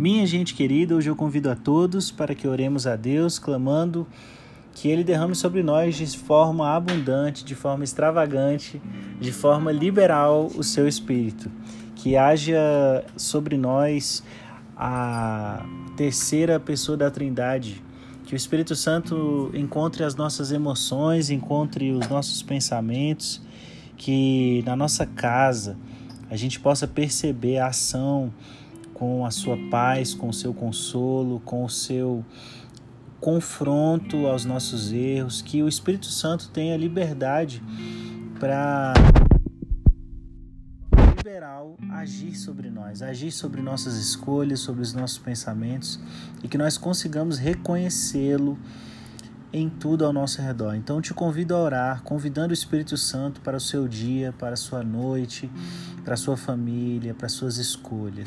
Minha gente querida, hoje eu convido a todos para que oremos a Deus, clamando que Ele derrame sobre nós de forma abundante, de forma extravagante, de forma liberal o seu Espírito. Que haja sobre nós a terceira pessoa da Trindade. Que o Espírito Santo encontre as nossas emoções, encontre os nossos pensamentos, que na nossa casa a gente possa perceber a ação com a sua paz, com o seu consolo, com o seu confronto aos nossos erros, que o Espírito Santo tenha liberdade para liberal agir sobre nós, agir sobre nossas escolhas, sobre os nossos pensamentos e que nós consigamos reconhecê-lo em tudo ao nosso redor. Então te convido a orar, convidando o Espírito Santo para o seu dia, para a sua noite, para a sua família, para as suas escolhas.